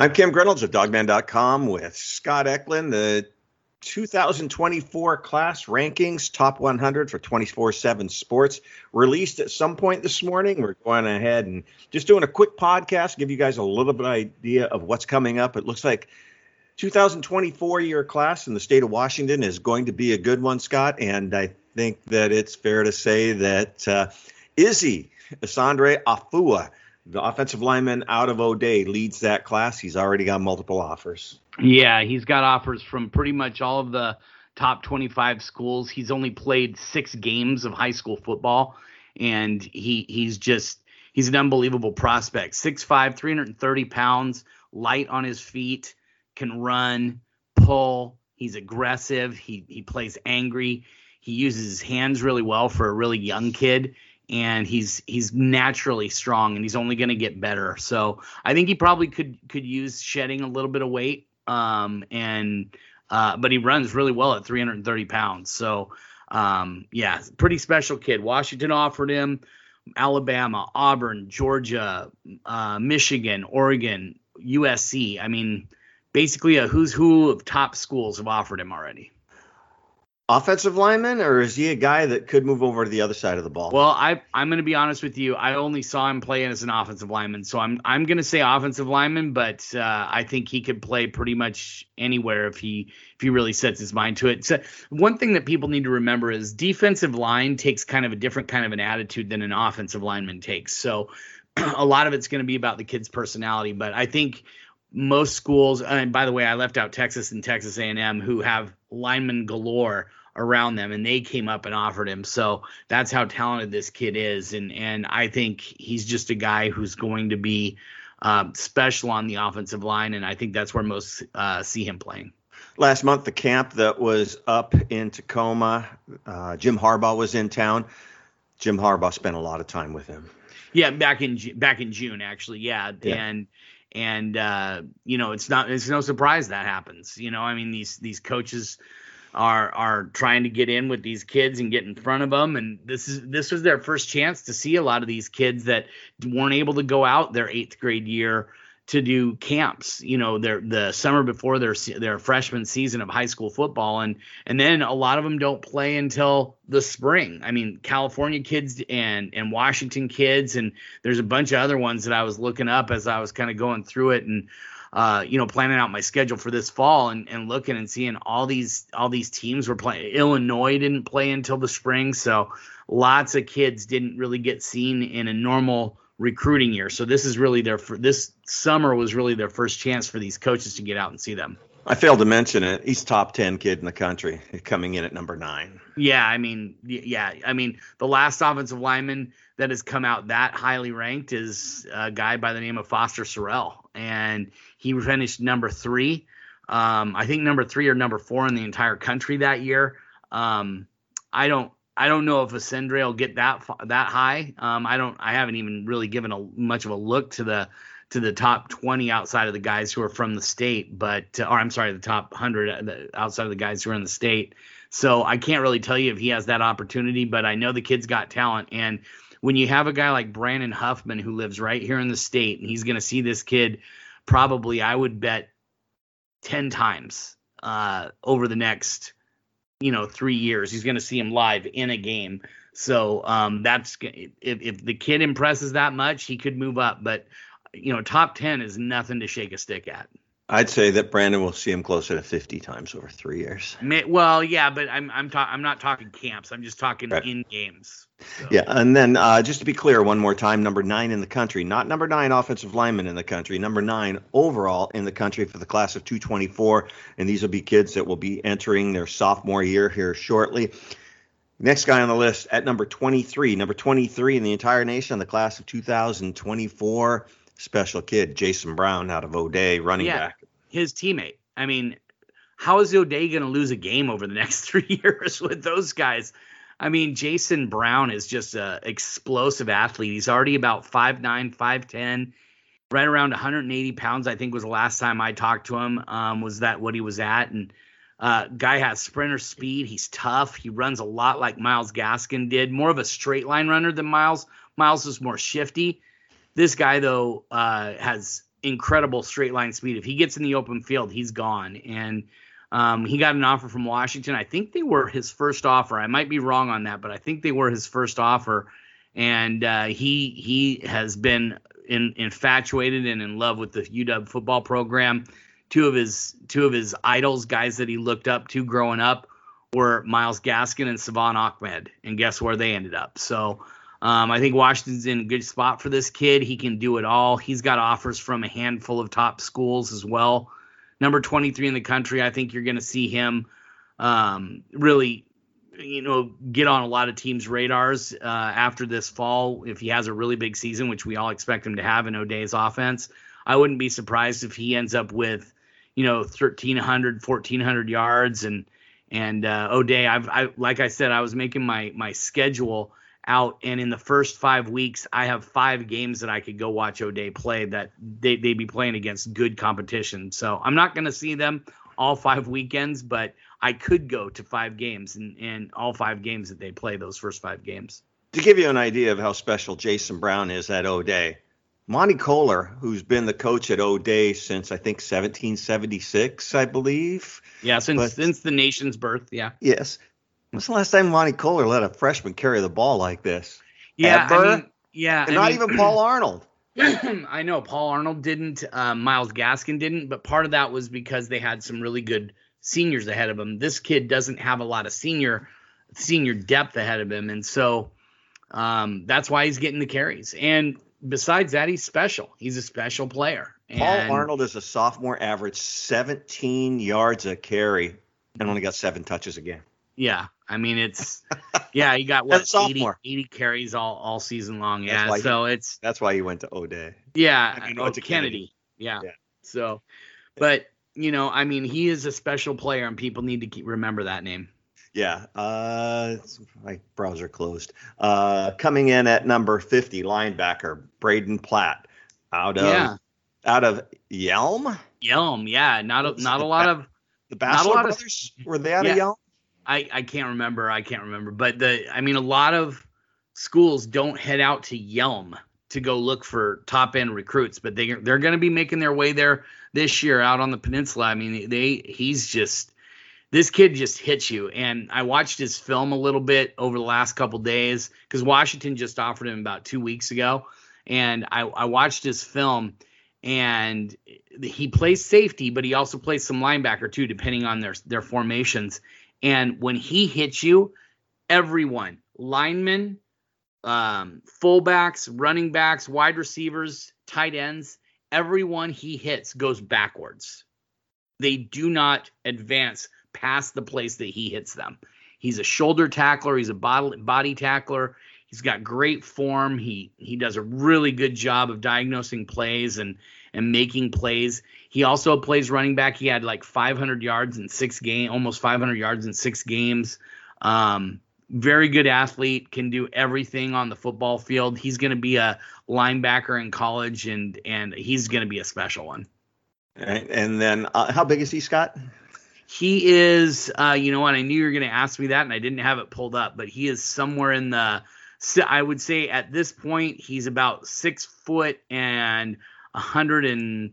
I'm Kim Grinolds of dawgman.com with Scott Eklund, the 2024 class rankings, top 100 for 24 7 sports, released at some point this morning. We're going ahead and just doing a quick podcast, give you guys a little bit of idea of what's coming up. It looks like 2024 year class in the state of Washington is going to be a good one, Scott. And I think that it's fair to say that uh, Izzy, Asandre Afua, the offensive lineman out of O'Dea leads that class. He's already got multiple offers. Yeah, he's got offers from pretty much all of the top 25 schools. He's only played six games of high school football, and he he's just he's an unbelievable prospect. 6'5", 330 pounds, light on his feet, can run, pull. He's aggressive. He he plays angry. He uses his hands really well for a really young kid and he's he's naturally strong and he's only going to get better. So I think he probably could could use shedding a little bit of weight. Um, and uh, but he runs really well at 330 pounds. So um, yeah, pretty special kid. Washington offered him. Alabama, Auburn, Georgia, uh, Michigan, Oregon, USC. I mean, basically a who's who of top schools have offered him already offensive lineman, or is he a guy that could move over to the other side of the ball? Well, I I'm going to be honest with you. I only saw him playing as an offensive lineman, so I'm I'm going to say offensive lineman, but uh, I think he could play pretty much anywhere if he if he really sets his mind to it. So one thing that people need to remember is defensive line takes kind of a different kind of an attitude than an offensive lineman takes. So a lot of it's going to be about the kid's personality, but I think most schools and by the way i left out texas and texas a&m who have linemen galore around them and they came up and offered him. So that's how talented this kid is. And and i think he's just a guy who's going to be uh, special on the offensive line. And i think that's where most uh, see him playing. Last month the camp that was up in tacoma uh, jim harbaugh was in town. Jim harbaugh spent a lot of time with him. Yeah back in back in june actually. Yeah, yeah. and and uh, you know it's not it's no surprise that happens. You know i mean these these coaches are are trying to get in with these kids and get in front of them and this is this was their first chance to see a lot of these kids that weren't able to go out their 8th grade year to do camps you know their the summer before their their freshman season of high school football. And and then a lot of them don't play until the spring. I mean california kids and and washington kids and there's a bunch of other ones that i was looking up as i was kind of going through it. And uh, you know, planning out my schedule for this fall and, and looking and seeing all these all these teams were playing. Illinois didn't play until the spring, so lots of kids didn't really get seen in a normal recruiting year. So this is really their this summer was really their first chance for these coaches to get out and see them. I failed to mention it. He's top 10 kid in the country, coming in at number nine. Yeah, I mean, yeah, I mean, the last offensive lineman that has come out that highly ranked is a guy by the name of Foster Sarell, and he finished number three. Um, I think number three or number four in the entire country that year. Um, I don't. I don't know if Ascendre will get that that high. Um, I don't. I haven't even really given a much of a look to the to the top 20 outside of the guys who are from the state, but or I'm sorry, the top 100 uh, outside of the guys who are in the state. So I can't really tell you if he has that opportunity, but I know the kid's got talent. And when you have a guy like Brandon Huffman who lives right here in the state, and he's going to see this kid probably I would bet 10 times uh, over the next, you know, three years. He's going to see him live in a game. So um, that's if, if the kid impresses that much, he could move up. But, you know, top 10 is nothing to shake a stick at. I'd say that Brandon will see him closer to 50 times over three years. Well, yeah, but I'm I'm ta- I'm not talking camps. I'm just talking right. in games. So. Yeah, and then uh, just to be clear, one more time, number nine in the country, not number nine offensive lineman in the country, number nine overall in the country for the class of 224, and these will be kids that will be entering their sophomore year here shortly. Next guy on the list at number 23, number 23 in the entire nation, the class of 2024 special kid, Jason Brown out of O'Dea, running yeah, back. His teammate. I mean, how is O'Dea going to lose a game over the next three years with those guys? I mean, Jason Brown is just a explosive athlete. He's already about 5'9", 5'10", right around 180 pounds. I think was the last time I talked to him. Um, was that what he was at? And uh, guy has sprinter speed. He's tough. He runs a lot like Myles Gaskin did. More of a straight line runner than Myles. Myles is more shifty. This guy though uh, has incredible straight line speed. If he gets in the open field, he's gone. And um, he got an offer from Washington. I think they were his first offer. I might be wrong on that, but I think they were his first offer. And uh, he he has been in, infatuated and in love with the UW football program. Two of his two of his idols, guys that he looked up to growing up, were Myles Gaskin and Salvon Ahmed. And guess where they ended up? So um, I think Washington's in a good spot for this kid. He can do it all. He's got offers from a handful of top schools as well. Number 23 in the country. I think you're going to see him um, really, you know, get on a lot of teams' radars uh, after this fall if he has a really big season, which we all expect him to have in O'Dea's offense. I wouldn't be surprised if he ends up with, you know, 1,300, 1,400 yards and and uh, O'Dea. I've I, like I said, I was making my my schedule out and in the first five weeks i have five games that i could go watch o'dea play that they, they'd be playing against good competition. So i'm not going to see them all five weekends but i could go to five games and, and all five games that they play those first five games. To give you an idea of how special jason brown is at o'dea Monte kohler who's been the coach at o'dea since i think 1776 i believe. Yeah since but, since the nation's birth yeah. Yes When's the last time Monte Kohler let a freshman carry the ball like this? Yeah, Ever? I mean, yeah, and I not mean, even Paul Arnold. I know Paul Arnold didn't, uh, Myles Gaskin didn't, but part of that was because they had some really good seniors ahead of him. This kid doesn't have a lot of senior senior depth ahead of him, and so um, that's why he's getting the carries. And besides that, he's special. He's a special player. Paul and, Arnold is a sophomore, average 17 yards a carry, and only got seven touches a game. Yeah, I mean, it's yeah, he got what 80, 80, carries all all season long. Yeah, so he, it's that's why he went to O'Dea. Yeah, I mean, oh, to Kennedy. Kennedy. Yeah. yeah. So, but you know, I mean, he is a special player, and people need to keep remember that name. Yeah, uh, my browser closed. Uh, coming in at number fifty, linebacker Braden Platt, out of yeah. out of Yelm. Yelm, yeah, not a, not a lot of the Bachelor brothers. Of, were they out yeah, of Yelm? I I can't remember. I can't remember. But the I mean, a lot of schools don't head out to Yelm to go look for top end recruits, but they they're going to be making their way there this year out on the peninsula. I mean, they he's just this kid just hits you. And I watched his film a little bit over the last couple days because Washington just offered him about two weeks ago, and I I watched his film and he plays safety, but he also plays some linebacker too, depending on their their formations. And when he hits you, everyone, linemen, um, fullbacks, running backs, wide receivers, tight ends, everyone he hits goes backwards. They do not advance past the place that he hits them. He's a shoulder tackler, he's a body, body tackler. He's got great form. He he does a really good job of diagnosing plays and and making plays. He also plays running back. He had like 500 yards in six game, almost 500 yards in six games. Um, very good athlete, can do everything on the football field. He's going to be a linebacker in college, and and he's going to be a special one. Right. And then, uh, how big is he, Scott? He is, uh, you know what? I knew you were going to ask me that, and I didn't have it pulled up, but he is somewhere in the. I would say at this point he's about six foot and a hundred and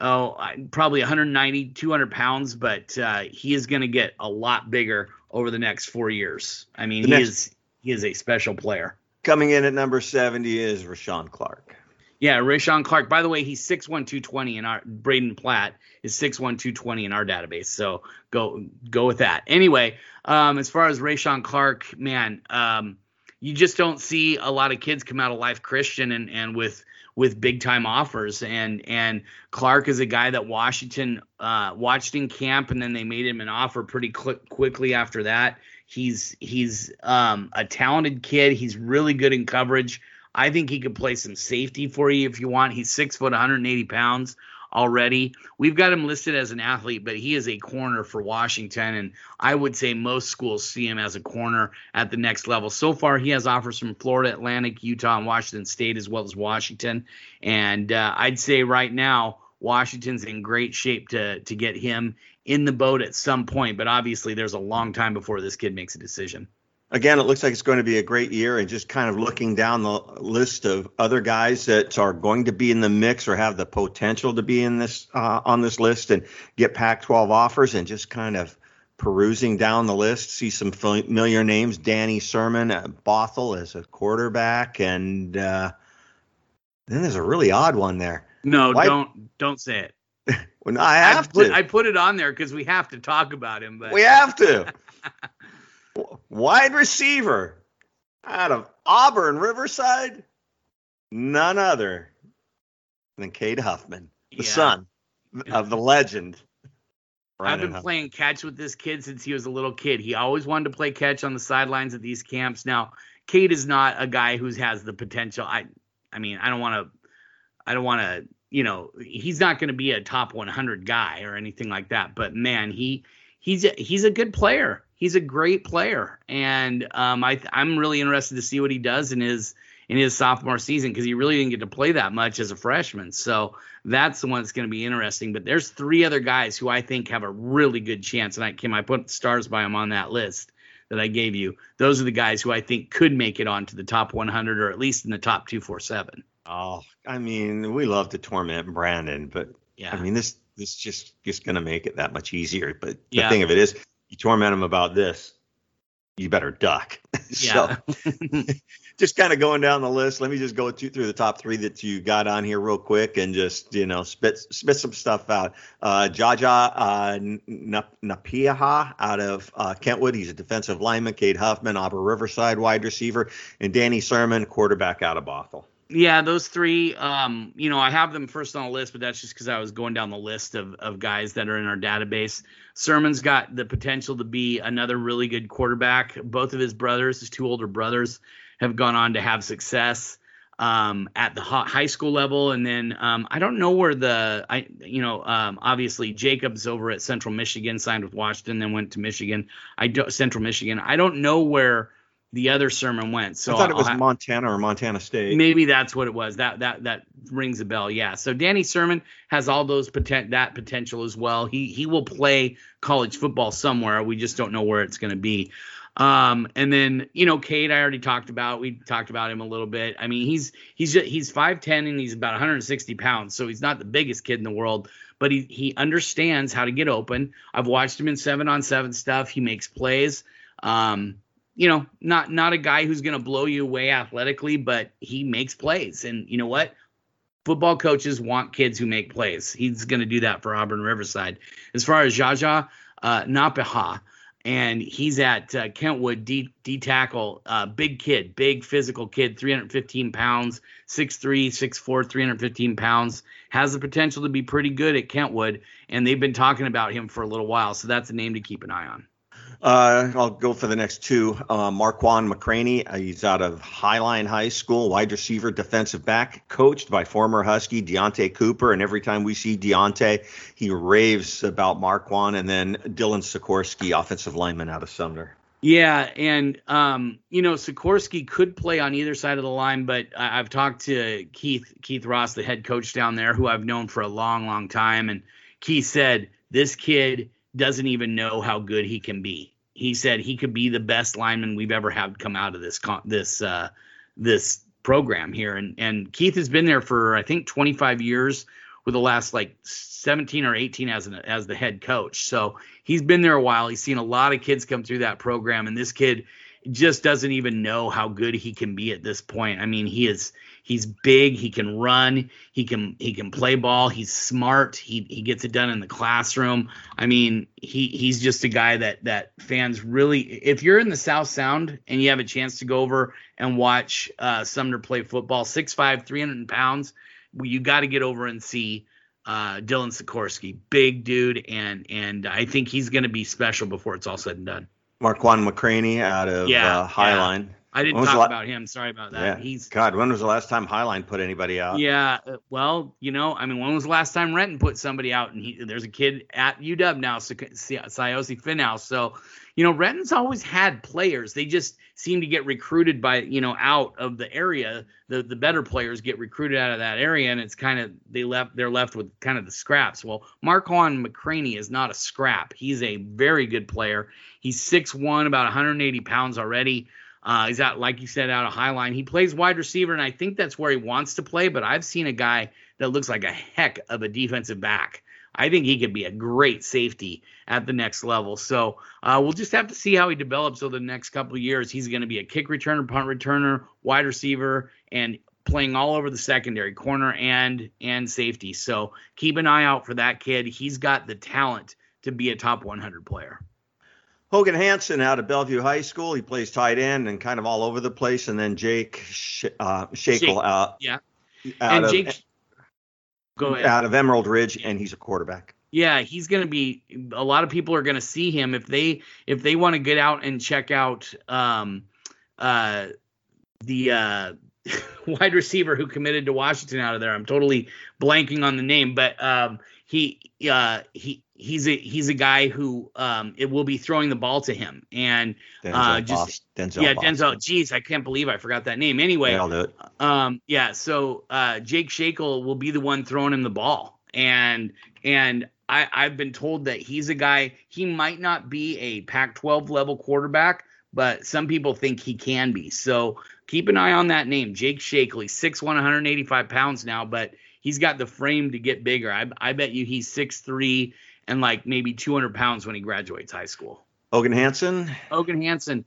oh probably 190 200 pounds but uh, he is going to get a lot bigger over the next four years. I mean the he next, is he is a special player. Coming in at number 70 is rashawn clark. Yeah rashawn clark. By the way he's 6'1 220 in our braden platt is 6'1 220 in our database. So go go with that. Anyway um, as far as rashawn clark man um, you just don't see a lot of kids come out of life christian and and with with big time offers. And and Clark is a guy that Washington uh, watched in camp, and then they made him an offer pretty quick, quickly after that. He's he's um, a talented kid. He's really good in coverage. I think he could play some safety for you if you want. He's six foot, 180 pounds already. We've got him listed as an athlete, but he is a corner for Washington, and I would say most schools see him as a corner at the next level. So far, he has offers from Florida Atlantic, Utah, and Washington State, as well as Washington. And uh, I'd say right now, Washington's in great shape to to get him in the boat at some point, but obviously there's a long time before this kid makes a decision. Again, it looks like it's going to be a great year. And just kind of looking down the list of other guys that are going to be in the mix or have the potential to be in this uh, on this list and get Pac-12 offers, and just kind of perusing down the list, see some familiar names: Danny Sirmon, at Bothell as a quarterback, and uh, then there's a really odd one there. No, Why? don't don't say it. well, I have I put, to. I put it on there because we have to talk about him. But we have to. Wide receiver out of Auburn Riverside, none other than Cade Huffman, the yeah. son of the legend. I've been Huffman. playing catch with this kid since he was a little kid. He always wanted to play catch on the sidelines at these camps. Now, Cade is not a guy who has the potential. I, I mean, I don't want to, I don't want to, you know, he's not going to be a top 100 guy or anything like that. But man, he, he's a, he's a good player he's a great player, and um, I, I'm really interested to see what he does in his in his sophomore season because he really didn't get to play that much as a freshman. So that's the one that's going to be interesting. But there's three other guys who I think have a really good chance, and I Kim, I put stars by them on that list that I gave you. Those are the guys who I think could make it onto the top 100 or at least in the top 247. Oh, I mean, we love to torment Brandon, but yeah, I mean this this just just going to make it that much easier. But the yeah. thing of it is, you torment them about this, you better duck. so just kind of going down the list. Let me just go through the top three that you got on here real quick and just, you know, spit spit some stuff out. Uh, Jaja uh, Napiaha out of uh, Kentwood. He's a defensive lineman. Cade Huffman, Auburn Riverside wide receiver. And Danny Sirmon, quarterback out of Bothell. Yeah, those three. Um, you know, I have them first on the list, but that's just because I was going down the list of of guys that are in our database. Sirmon's got the potential to be another really good quarterback. Both of his brothers, his two older brothers, have gone on to have success um, at the high school level, and then um, I don't know where the I you know um, obviously Jacobs over at Central Michigan signed with Washington, then went to Michigan. I do, Central Michigan. I don't know where the other sirmon went. So I thought it was Montana or Montana State. Maybe that's what it was. That that that rings a bell. Yeah. So Danny Sirmon has all those potent that potential as well. He he will play college football somewhere. We just don't know where it's going to be. Um, and then you know, Cade, I already talked about. We talked about him a little bit. I mean, he's he's just, he's five ten and he's about 160 pounds, so he's not the biggest kid in the world, but he he understands how to get open. I've watched him in seven on seven stuff. He makes plays. Um, you know, not not a guy who's going to blow you away athletically, but he makes plays. And you know what? Football coaches want kids who make plays. He's going to do that for Auburn Riverside. As far as Jaja uh, Napaha, and he's at uh, Kentwood D, D tackle, uh, big kid, big physical kid, 315 pounds, 6'3, 6'4, 315 pounds, has the potential to be pretty good at Kentwood, and they've been talking about him for a little while, so that's a name to keep an eye on. Uh, I'll go for the next two. Uh, Marquand McCraney, uh, he's out of Highline High School, wide receiver, defensive back, coached by former Husky Deontae Cooper. And every time we see Deontae, he raves about Marquand. And then Dylan Sikorsky, offensive lineman out of Sumner. Yeah, and um, you know Sikorsky could play on either side of the line, but I- have talked to Keith Keith Ross, the head coach down there, who I've known for a long, long time, and Keith said this kid doesn't even know how good he can be. He said he could be the best lineman we've ever had come out of this this uh, this program here. And and Keith has been there for I think 25 years, with the last like 17 or 18 as an as the head coach. So he's been there a while. He's seen a lot of kids come through that program, and this kid just doesn't even know how good he can be at this point. I mean, he is He's big. He can run. He can he can play ball. He's smart. He he gets it done in the classroom. I mean, he he's just a guy that that fans really. If you're in the South Sound and you have a chance to go over and watch uh, Sumner play football, 6'5", 300 pounds, well, you got to get over and see uh, Dylan Sikorsky, big dude, and and I think he's going to be special before it's all said and done. Marquand McCraney out of yeah, uh, Highline. I didn't talk la- about him. Sorry about that. Yeah. He's God, when was the last time Highline put anybody out? yeah. uh, Well, you know, I mean, when was the last time Renton put somebody out? And he, there's a kid at UW now, Siosi Finhouse. So, you know, Renton's always had players. They just seem to get recruited by, you know, out of the area. The the better players get recruited out of that area, and it's kind of they left they're left with kind of the scraps. Well, Marquand McCraney is not a scrap. He's a very good player. He's 6'1", about 180 pounds already. Uh, he's out, like you said, out of Highline. He plays wide receiver, and I think that's where he wants to play. But I've seen a guy that looks like a heck of a defensive back. I think he could be a great safety at the next level. So uh, we'll just have to see how he develops over the next couple years. He's going to be a kick returner, punt returner, wide receiver, and playing all over the secondary, corner and and safety. So keep an eye out for that kid. He's got the talent to be a top 100 player. Hogan Hansen out of Bellevue High School. He plays tight end and kind of all over the place. And then Jake Sh- uh, Shakel Shake- out, yeah. out, and of, Jake, go ahead. out of Emerald Ridge, and he's a quarterback. Yeah, he's going to be. A lot of people are going to see him if they if they want to get out and check out um, uh, the uh, wide receiver who committed to Washington out of there. I'm totally blanking on the name, but um, he uh, he he's a he's a guy who um, it will be throwing the ball to him and Denzel Uh, just- Denzel yeah Boston. Denzel. Geez, I can't believe I forgot that name. Anyway, Nailed it. um, yeah, so uh, Jake Shakel will be the one throwing him the ball, and and I, I've been told that he's a guy. He might not be a Pac-12 level quarterback, but some people think he can be. So keep an eye on that name, Jake Shakel. He's 6'1", 185 pounds now, but he's got the frame to get bigger. I, I bet you he's 6'3", and like maybe 200 pounds when he graduates high school. Hogan Hansen. Hogan Hansen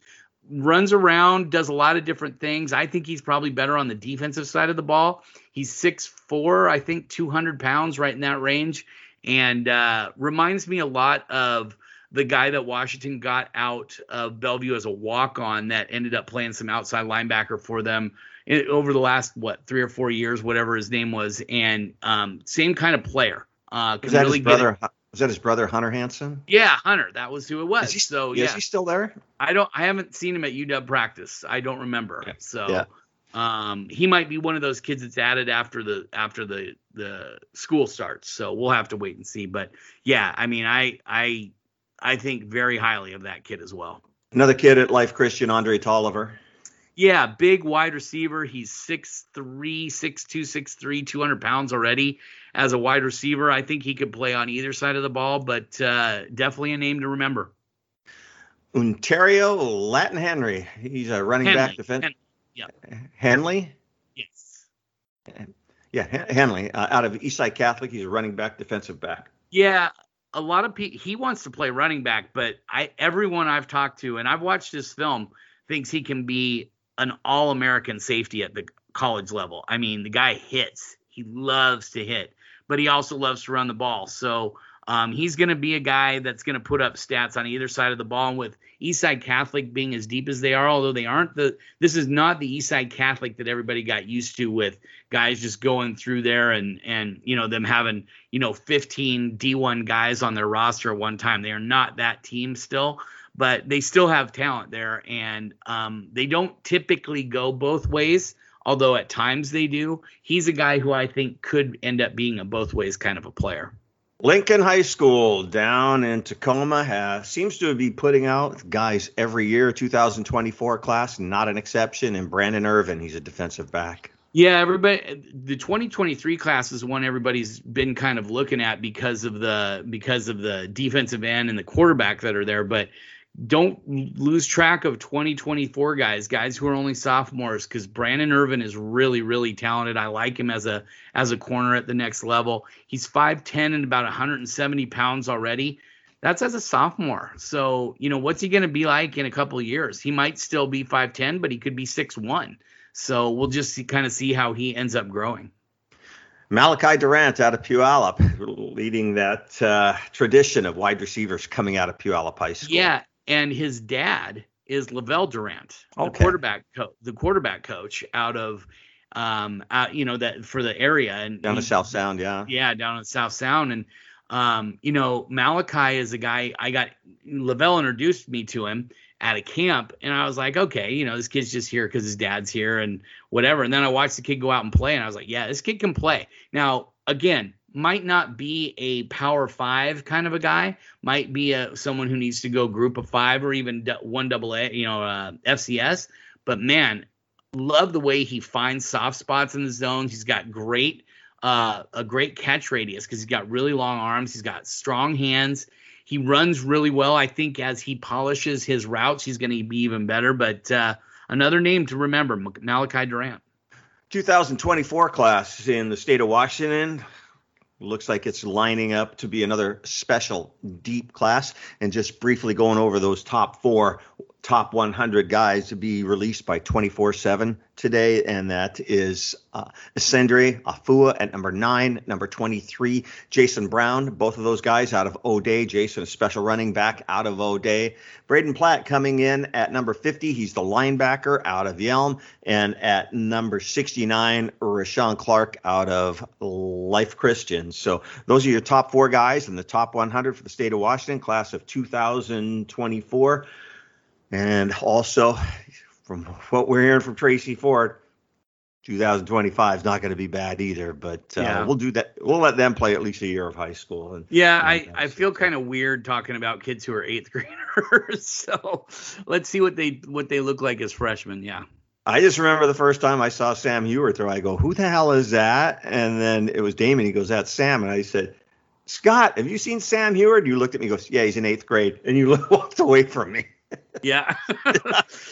runs around, does a lot of different things. I think he's probably better on the defensive side of the ball. He's 6'4, I think 200 pounds, right in that range, and uh, reminds me a lot of the guy that Washington got out of Bellevue as a walk on that ended up playing some outside linebacker for them in, over the last, what, three or four years, whatever his name was. And um, same kind of player. Uh, Was that really his brother? Was that his brother Hunter Hansen? Yeah, Hunter. That was who it was. Is he, so is yeah, he still there? I don't. I haven't seen him at UW practice. I don't remember. Yeah. So, Yeah. um, he might be one of those kids that's added after the after the the school starts. So we'll have to wait and see. But yeah, I mean, I I I think very highly of that kid as well. Another kid at Life Christian, Andre Tolliver. Yeah, big wide receiver. He's 6'3, 6'2, 6'3, 200 pounds already as a wide receiver. I think he could play on either side of the ball, but uh, definitely a name to remember. Ontario Latin Henry. He's a running Henley, back defense. Hen- Henley. Yes. Yeah, Hen- Henley uh, out of Eastside Catholic. He's a running back, defensive back. Yeah, a lot of people. He wants to play running back, but I everyone I've talked to and I've watched this film thinks he can be an all-American safety at the college level. I mean, the guy hits. He loves to hit, but he also loves to run the ball. So um, he's going to be a guy that's going to put up stats on either side of the ball. And with Eastside Catholic being as deep as they are, although they aren't the, this is not the Eastside Catholic that everybody got used to with guys just going through there and and you know them having you know 15 D1 guys on their roster at one time. They are not that team still, but they still have talent there, and um, they don't typically go both ways. Although at times they do. He's a guy who I think could end up being a both ways kind of a player. Lincoln High School down in Tacoma has, seems to be putting out guys every year. 2024 class, not an exception. And Brandon Irvin, he's a defensive back. Yeah, everybody. The 2023 class is one everybody's been kind of looking at because of the because of the defensive end and the quarterback that are there. But don't lose track of 2024 guys, guys who are only sophomores, because Brandon Irvin is really, really talented. I like him as a as a corner at the next level. He's 5'10 and about 170 pounds already. That's as a sophomore. So, you know, what's he going to be like in a couple of years? He might still be 5'10, but he could be 6'1. So we'll just kind of see how he ends up growing. Malachi Durant out of Puyallup, leading that uh, tradition of wide receivers coming out of Puyallup High School. Yeah, and his dad is Lavelle Durant, the quarterback co- the quarterback coach out of um out, you know that for the area and down the South Sound, yeah. yeah down in South Sound and Um, you know, Malachi is a guy I got Lavelle introduced me to him at a camp, and I was like, okay, you know, this kid's just here because his dad's here and whatever. And then I watched the kid go out and play, and I was like, yeah, this kid can play. Now, again, might not be a power five kind of a guy, might be a someone who needs to go group of five or even one double A, you know, uh, FCS. But man, love the way he finds soft spots in the zones. He's got great uh, a great catch radius because he's got really long arms. He's got strong hands. He runs really well. I think as he polishes his routes, he's going to be even better. But uh, another name to remember, Malachi Durant. 2024 class in the state of Washington. Looks like it's lining up to be another special deep class. And just briefly going over those top four top 100 guys to be released by 24 7 today, and that is uh, Afua at number nine, number 23, Jason Brown, both of those guys out of O'Dea. Jason, a special running back out of O'Dea. Braden Platt coming in at number 50, he's the linebacker out of Yelm, and at number 69, Rashawn Clark out of Life Christian. So those are your top four guys in the top 100 for the state of Washington, class of 2024. And also, from what we're hearing from Tracy Ford, 2025 is not going to be bad either. But uh, yeah. we'll do that. We'll let them play at least a year of high school. And, yeah, I, I feel kind of weird talking about kids who are eighth graders. so let's see what they what they look like as freshmen. Yeah. I just remember the first time I saw Sam Huard throw. I go, "Who the hell is that?" And then it was Damon. He goes, "That's Sam." And I said, "Scott, have you seen Sam Huard?" And you looked at me. He goes, "Yeah, he's in eighth grade." And you walked away from me. Yeah.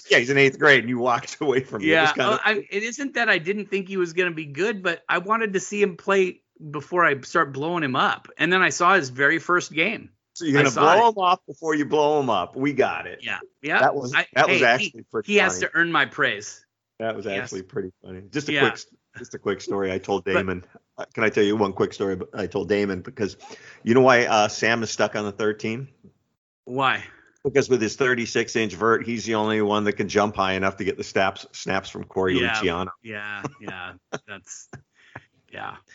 yeah, he's in eighth grade and you walked away from him. Yeah. It, kind of... I, it isn't that I didn't think he was going to be good, but I wanted to see him play before I start blowing him up. And then I saw his very first game. So you're gonna blow it. him off before you blow him up. We got it. Yeah, yeah. That was that I, was hey, actually he, pretty. He funny. has to earn my praise. That was actually pretty funny. Just a yeah. quick, just a quick story. I told Damon. But, uh, can I tell you one quick story? I told Damon because you know why uh, Sam is stuck on the third team. Why? Because with his 36 inch vert, he's the only one that can jump high enough to get the snaps snaps from Corey yeah, Luciano. Yeah, yeah, that's yeah.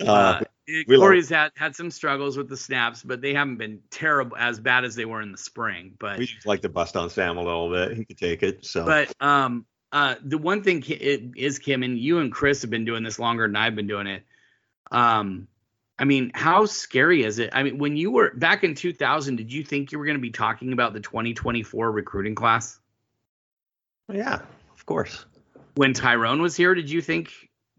Uh, uh, Corey's had had some struggles with the snaps, but they haven't been terrible as bad as they were in the spring. But we just like to bust on Sam a little bit. He could take it. So, but um, uh, the one thing is Kim and you and Chris have been doing this longer than I've been doing it. Um, I mean, how scary is it? I mean, when you were back in 2000, did you think you were going to be talking about the 2024 recruiting class? Yeah, of course. When Tyrone was here, did you think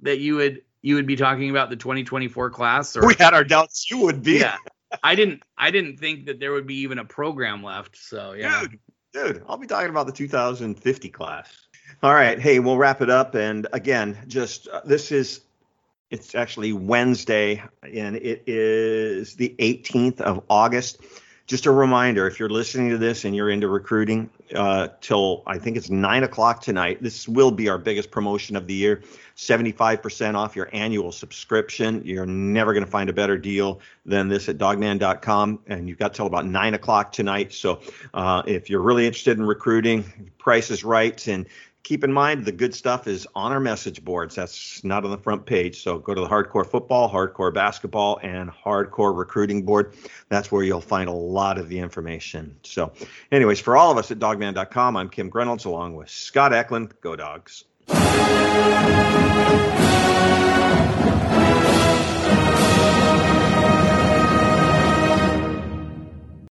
that you would you would be talking about the 2024 class? Or, we had our doubts. You would be. Yeah, I didn't. I didn't think that there would be even a program left. So yeah, dude, dude, I'll be talking about the 2050 class. All right, hey, we'll wrap it up. And again, just uh, this is it's actually Wednesday, and it is the 18th of August. Just a reminder if you're listening to this and you're into recruiting uh, till I think it's nine o'clock tonight, this will be our biggest promotion of the year 75% off your annual subscription. You're never going to find a better deal than this at dawgman.com. And you've got till about nine o'clock tonight. So uh, if you're really interested in recruiting, price is right. And keep in mind the good stuff is on our message boards. That's not on the front page. So go to the Hardcore Football, Hardcore Basketball, and Hardcore Recruiting Board. That's where you'll find a lot of the information. So, anyways, for all of us at dawgman.com, I'm Kim Grinolds along with Scott Eklund. Go, dogs.